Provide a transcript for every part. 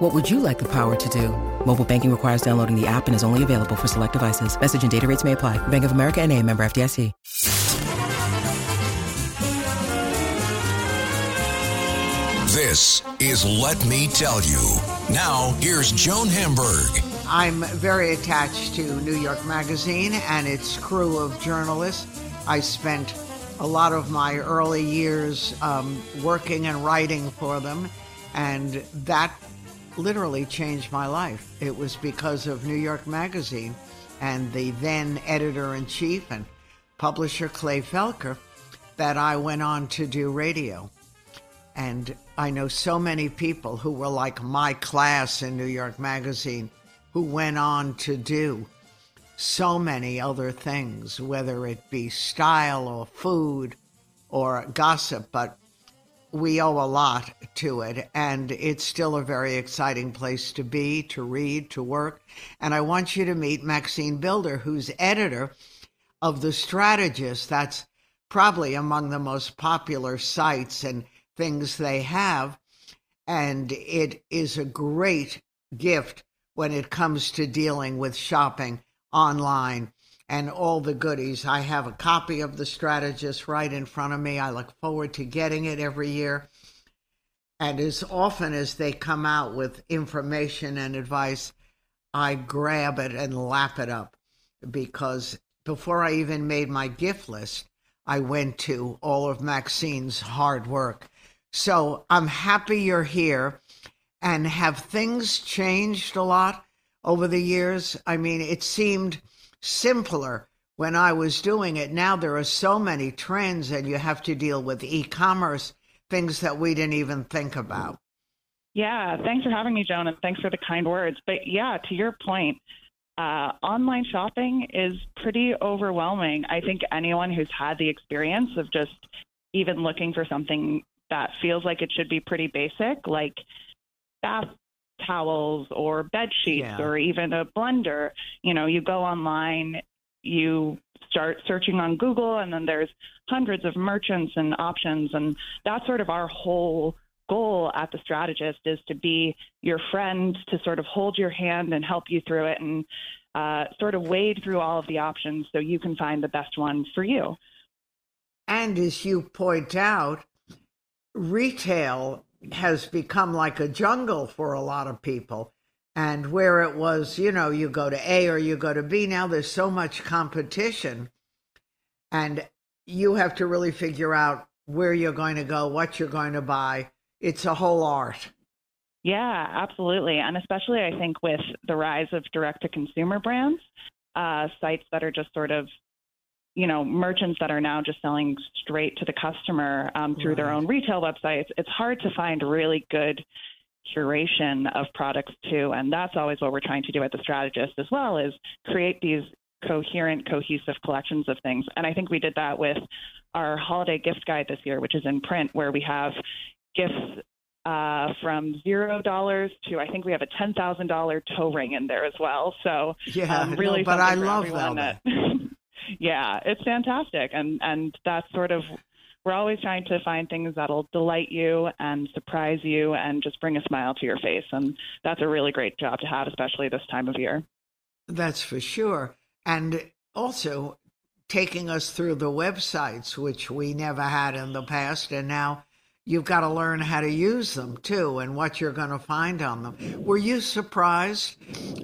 What would you like the power to do? Mobile banking requires downloading the app and is only available for select devices. Message and data rates may apply. Bank of America and a member FDIC. This is Let Me Tell You. Now, here's Joan Hamburg. I'm very attached to New York Magazine and its crew of journalists. I spent a lot of my early years um, working and writing for them, and that literally changed my life. It was because of New York Magazine and the then editor in chief and publisher Clay Felker that I went on to do radio. And I know so many people who were like my class in New York Magazine who went on to do so many other things, whether it be style or food or gossip, but we owe a lot to it. And it's still a very exciting place to be, to read, to work. And I want you to meet Maxine Builder, who's editor of The Strategist. That's probably among the most popular sites and things they have. And it is a great gift when it comes to dealing with shopping online and all the goodies. I have a copy of The Strategist right in front of me. I look forward to getting it every year. And as often as they come out with information and advice, I grab it and lap it up because before I even made my gift list, I went to all of Maxine's hard work. So I'm happy you're here. And have things changed a lot over the years? I mean, it seemed simpler when I was doing it. Now there are so many trends, and you have to deal with e commerce, things that we didn't even think about. Yeah, thanks for having me, Joan, and thanks for the kind words. But yeah, to your point, uh, online shopping is pretty overwhelming. I think anyone who's had the experience of just even looking for something that feels like it should be pretty basic, like bath towels or bed sheets yeah. or even a blender, you know, you go online, you start searching on Google, and then there's hundreds of merchants and options. And that's sort of our whole goal at the strategist is to be your friend, to sort of hold your hand and help you through it and uh, sort of wade through all of the options so you can find the best one for you. And as you point out, retail has become like a jungle for a lot of people. And where it was, you know, you go to A or you go to B, now there's so much competition. And you have to really figure out where you're going to go, what you're going to buy. It's a whole art. Yeah, absolutely. And especially, I think, with the rise of direct to consumer brands, uh, sites that are just sort of you know, merchants that are now just selling straight to the customer um, through right. their own retail websites, it's hard to find really good curation of products too. And that's always what we're trying to do at the strategist as well is create these coherent, cohesive collections of things. And I think we did that with our holiday gift guide this year, which is in print, where we have gifts uh, from zero dollars to I think we have a ten thousand dollar toe ring in there as well. So yeah, um, really, no, but I love that. yeah, it's fantastic, and and that's sort of we're always trying to find things that'll delight you and surprise you and just bring a smile to your face, and that's a really great job to have, especially this time of year. That's for sure, and also taking us through the websites, which we never had in the past, and now you've got to learn how to use them too and what you're going to find on them. Were you surprised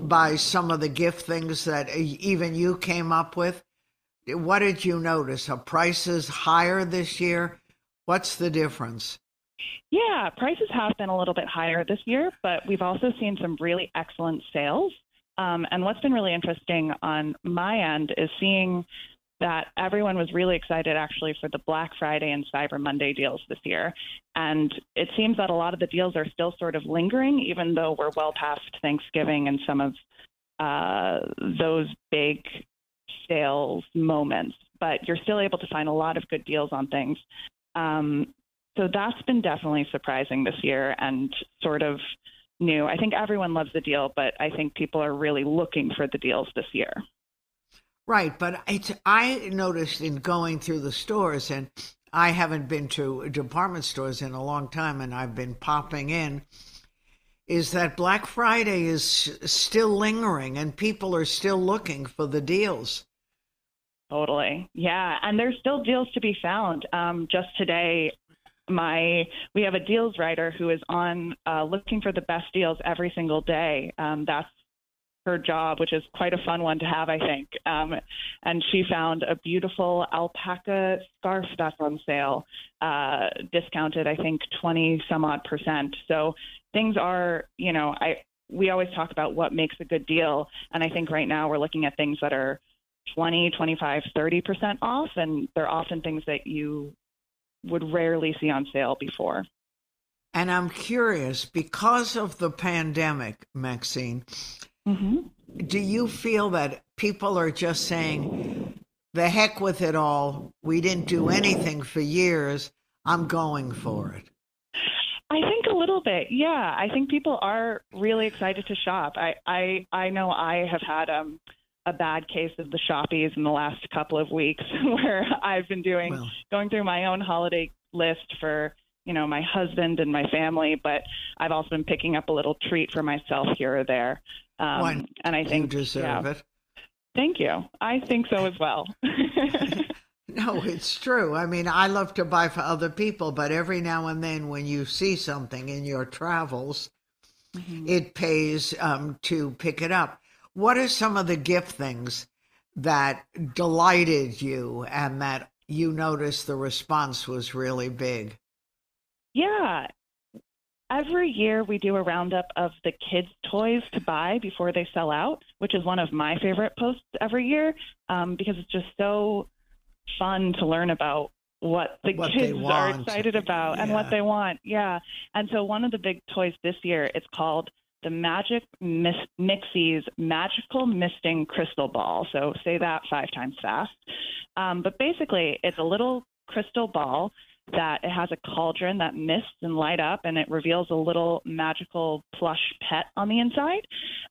by some of the gift things that even you came up with? What did you notice? Are prices higher this year? What's the difference? Yeah, prices have been a little bit higher this year, but we've also seen some really excellent sales. Um, and what's been really interesting on my end is seeing that everyone was really excited actually for the Black Friday and Cyber Monday deals this year. And it seems that a lot of the deals are still sort of lingering, even though we're well past Thanksgiving and some of uh, those big sales moments, but you're still able to find a lot of good deals on things. Um, so that's been definitely surprising this year and sort of new. I think everyone loves the deal, but I think people are really looking for the deals this year. Right, but it's I noticed in going through the stores, and I haven't been to department stores in a long time, and I've been popping in. Is that Black Friday is still lingering, and people are still looking for the deals. Totally, yeah, and there's still deals to be found. Um, just today, my we have a deals writer who is on uh, looking for the best deals every single day. Um, that's her job, which is quite a fun one to have, I think. Um, and she found a beautiful alpaca scarf that's on sale, uh, discounted, I think, 20 some odd percent. So things are, you know, I we always talk about what makes a good deal. And I think right now we're looking at things that are 20, 25, 30% off. And they're often things that you would rarely see on sale before. And I'm curious, because of the pandemic, Maxine, Mm-hmm. Do you feel that people are just saying, the heck with it all? We didn't do anything for years. I'm going for it. I think a little bit. Yeah, I think people are really excited to shop. I I I know I have had um a bad case of the shoppies in the last couple of weeks where I've been doing going through my own holiday list for you know my husband and my family, but I've also been picking up a little treat for myself here or there. Um, and I think you deserve yeah. it. Thank you. I think so as well. no, it's true. I mean, I love to buy for other people, but every now and then when you see something in your travels, mm-hmm. it pays um, to pick it up. What are some of the gift things that delighted you and that you noticed the response was really big? Yeah, every year we do a roundup of the kids' toys to buy before they sell out, which is one of my favorite posts every year um, because it's just so fun to learn about what the what kids are excited about yeah. and what they want. Yeah. And so one of the big toys this year, it's called the Magic Mixies Magical Misting Crystal Ball. So say that five times fast. Um, but basically, it's a little crystal ball that it has a cauldron that mists and light up and it reveals a little magical plush pet on the inside.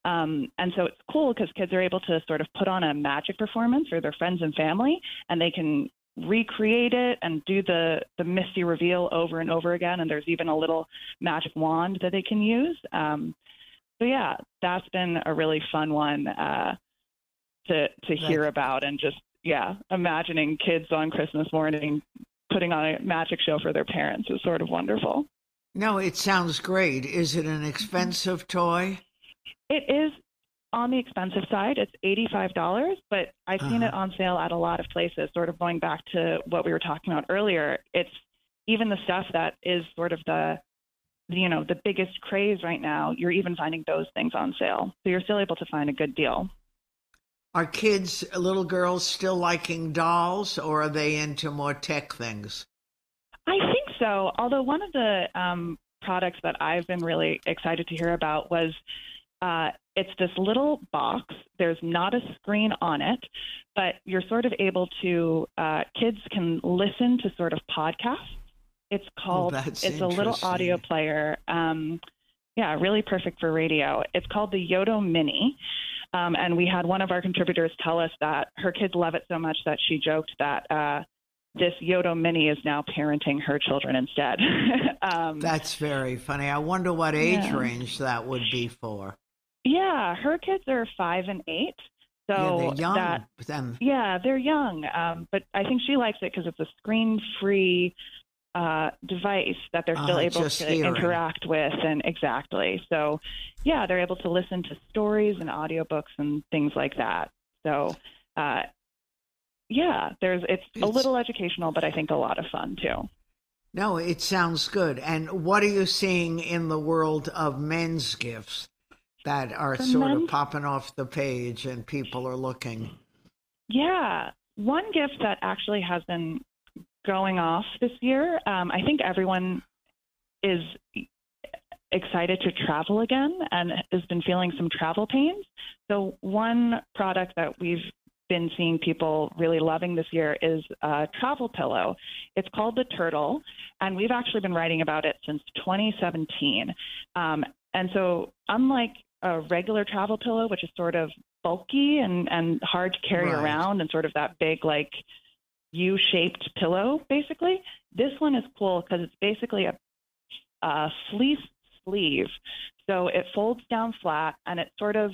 Um, and so it's cool because kids are able to sort of put on a magic performance for their friends and family and they can recreate it and do the the misty reveal over and over again and there's even a little magic wand that they can use um, so yeah that's been a really fun one uh, to to hear about and just yeah imagining kids on christmas morning putting on a magic show for their parents is sort of wonderful. No, it sounds great. Is it an expensive toy? It is on the expensive side. It's $85, but I've uh-huh. seen it on sale at a lot of places, sort of going back to what we were talking about earlier. It's even the stuff that is sort of the you know the biggest craze right now you're even finding those things on sale so you're still able to find a good deal are kids, little girls, still liking dolls, or are they into more tech things? I think so. Although one of the um, products that I've been really excited to hear about was uh, it's this little box. There's not a screen on it, but you're sort of able to, uh, kids can listen to sort of podcasts. It's oh, called, oh, it's a little audio player. Um, yeah, really perfect for radio. It's called the Yoto Mini. Um, and we had one of our contributors tell us that her kids love it so much that she joked that uh, this Yoto Mini is now parenting her children instead. um, That's very funny. I wonder what age yeah. range that would be for. Yeah, her kids are five and eight. So yeah, they're young. That, them. Yeah, they're young. Um, but I think she likes it because it's a screen-free uh, device that they're still uh, able to hearing. interact with and exactly. So yeah they're able to listen to stories and audiobooks and things like that. So uh, yeah there's it's, it's a little educational but i think a lot of fun too. No it sounds good. And what are you seeing in the world of men's gifts that are sort of popping off the page and people are looking? Yeah. One gift that actually has been going off this year. Um, I think everyone is excited to travel again and has been feeling some travel pains. So, one product that we've been seeing people really loving this year is a travel pillow. It's called the Trtl, and we've actually been writing about it since 2017. Um, and so, unlike a regular travel pillow, which is sort of bulky and, and hard to carry right. around and sort of that big, like U shaped pillow, basically, this one is cool because it's basically a, a fleece sleeve. So it folds down flat and it sort of,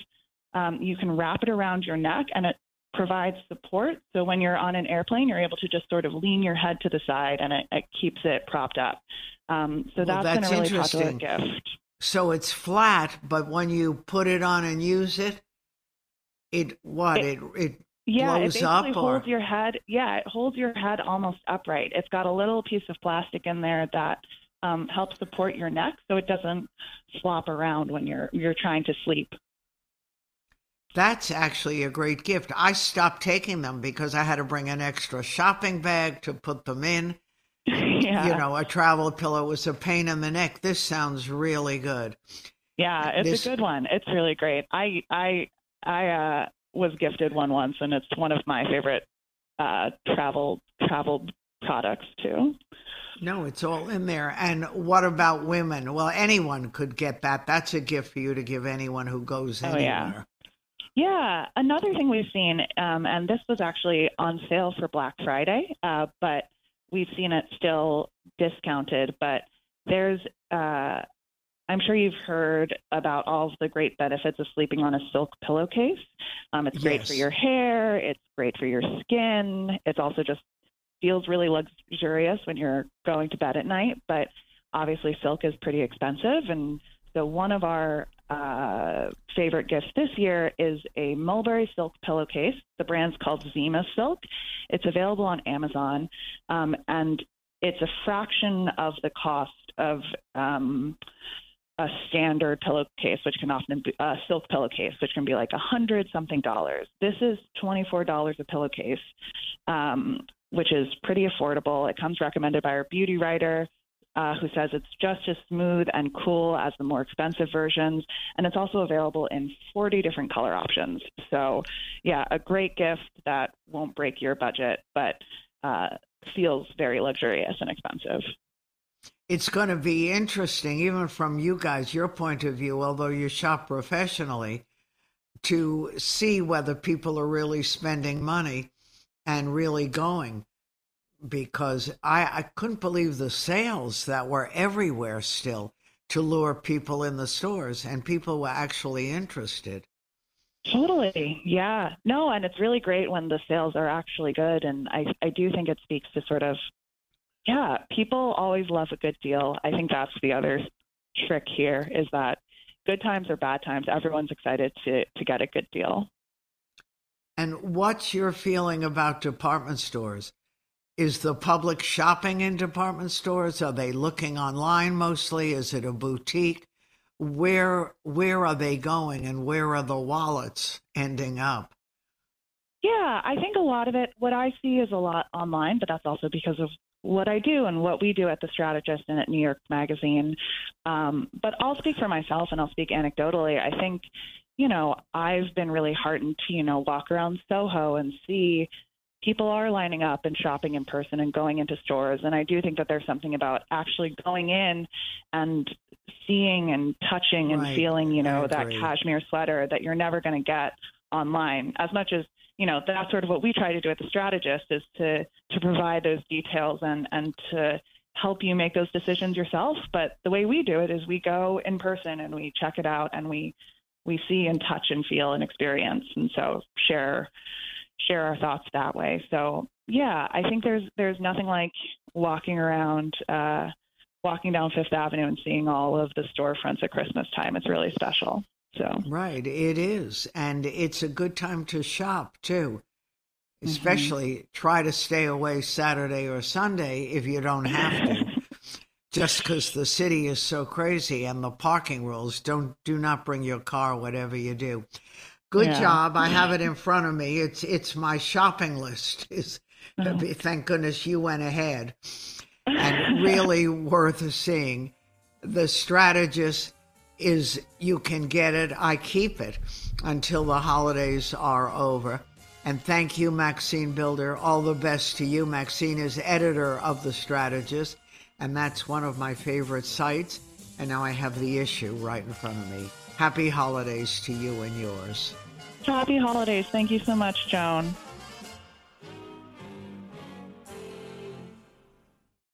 um, you can wrap it around your neck and it provides support. So when you're on an airplane, you're able to just sort of lean your head to the side and it, it keeps it propped up. Um, so well, that's, that's been a really popular gift. So it's flat, but when you put it on and use it, it what it it, it yeah, it basically holds or your head. Yeah, it holds your head almost upright. It's got a little piece of plastic in there that um, helps support your neck, so it doesn't flop around when you're you're trying to sleep. That's actually a great gift. I stopped taking them because I had to bring an extra shopping bag to put them in. yeah. You know, a travel pillow was a pain in the neck. This sounds really good. Yeah, it's This- a good one. It's really great. I I I uh, was gifted one once, and it's one of my favorite uh, travel travel products too. No, it's all in there. And what about women? Well, anyone could get that. That's a gift for you to give anyone who goes Oh, anywhere. yeah. Yeah, another thing we've seen, um, and this was actually on sale for Black Friday, uh, but we've seen it still discounted. But there's, uh, I'm sure you've heard about all of the great benefits of sleeping on a silk pillowcase. Um, it's great for your hair, it's great for your skin. It's also just feels really luxurious when you're going to bed at night. But obviously, silk is pretty expensive, and so one of our uh, favorite gifts this year is a mulberry silk pillowcase. The brand's called Zima Silk. It's available on Amazon, um, and it's a fraction of the cost of um, a standard pillowcase, which can often be a silk pillowcase, which can be like a hundred something dollars. This is twenty four dollars a pillowcase, um, which is pretty affordable. It comes recommended by our beauty writer uh, who says it's just as smooth and cool as the more expensive versions. And it's also available in 40 different color options. So, yeah, a great gift that won't break your budget, but uh, feels very luxurious and expensive. It's going to be interesting, even from you guys, your point of view, although you shop professionally, to see whether people are really spending money and really going. Because I, I couldn't believe the sales that were everywhere still to lure people in the stores, and people were actually interested. Totally. Yeah. No, and it's really great when the sales are actually good. And I, I do think it speaks to sort of, yeah, people always love a good deal. I think that's the other trick here is that good times or bad times, everyone's excited to, to get a good deal. And what's your feeling about department stores? Is the public shopping in department stores? Are they looking online mostly? Is it a boutique? Where where are they going and where are the wallets ending up? Yeah, I think a lot of it, what I see is a lot online, but that's also because of what I do and what we do at The Strategist and at New York Magazine. Um, but I'll speak for myself and I'll speak anecdotally. I think, you know, I've been really heartened to, you know, walk around Soho and see people are lining up and shopping in person and going into stores. And I do think that there's something about actually going in and seeing and touching and Right. feeling, you know, that cashmere sweater that you're never going to get online as much as you know that's sort of what we try to do at the strategist is to to provide those details and and to help you make those decisions yourself. But the way we do it is we go in person and we check it out and we we see and touch and feel and experience and so share share our thoughts that way. So yeah i think there's there's nothing like walking around uh walking down fifth avenue and seeing all of the storefronts at christmas time. It's really special so Right, it is. And it's a good time to shop too. Mm-hmm. Especially try to stay away Saturday or Sunday if you don't have to. Just because the city is so crazy and the parking rules don't do not bring your car whatever you do. Good Yeah. job. I have it in front of me. It's it's my shopping list. Is uh-huh. thank goodness you went ahead. And really worth seeing. The strategist is you can get it. I keep it until the holidays are over. And thank you, Maxine Builder. All the best to you. Maxine is editor of The Strategist, and that's one of my favorite sites. And now I have the issue right in front of me. Happy holidays to you and yours. Happy holidays. Thank you so much, Joan.